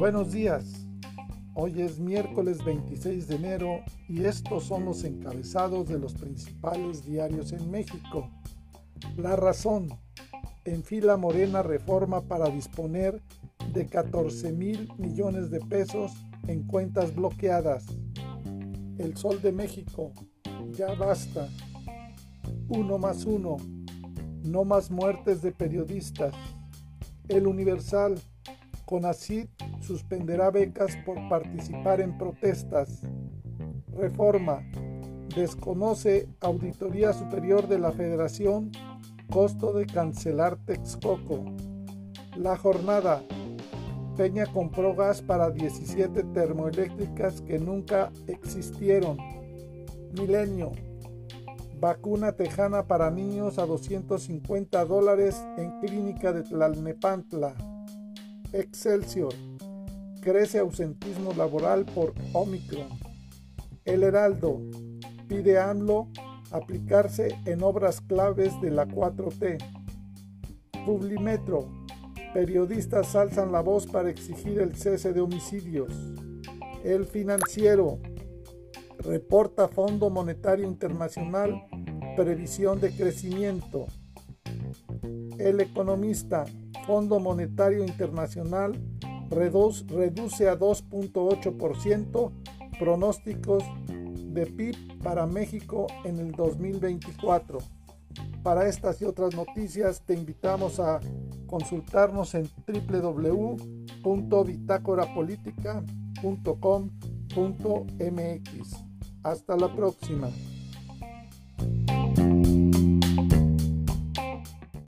Buenos días. Hoy es miércoles 26 de enero y estos son los encabezados de los principales diarios en México. La razón. En fila morena reforma para disponer de 14 mil millones de pesos en cuentas bloqueadas. El Sol de México. Ya basta. Uno más uno. No más muertes de periodistas. El Universal. CONACYT suspenderá becas por participar en protestas. Reforma. Desconoce Auditoría Superior de la Federación costo de cancelar Texcoco. La jornada. Peña compró gas para 17 termoeléctricas que nunca existieron. Milenio. Vacuna tejana para niños a 250 dólares en clínica de Tlalnepantla. Excelsior. Crece ausentismo laboral por Omicron. El Heraldo. Pide AMLO aplicarse en obras claves de la 4T. Publimetro. Periodistas alzan la voz para exigir el cese de homicidios. El financiero. Reporta Fondo Monetario Internacional previsión de crecimiento. El economista Fondo Monetario Internacional reduce a 2.8% pronósticos de PIB para México en el 2024. Para estas y otras noticias te invitamos a consultarnos en www.bitácorapolítica.com.mx. Hasta la próxima.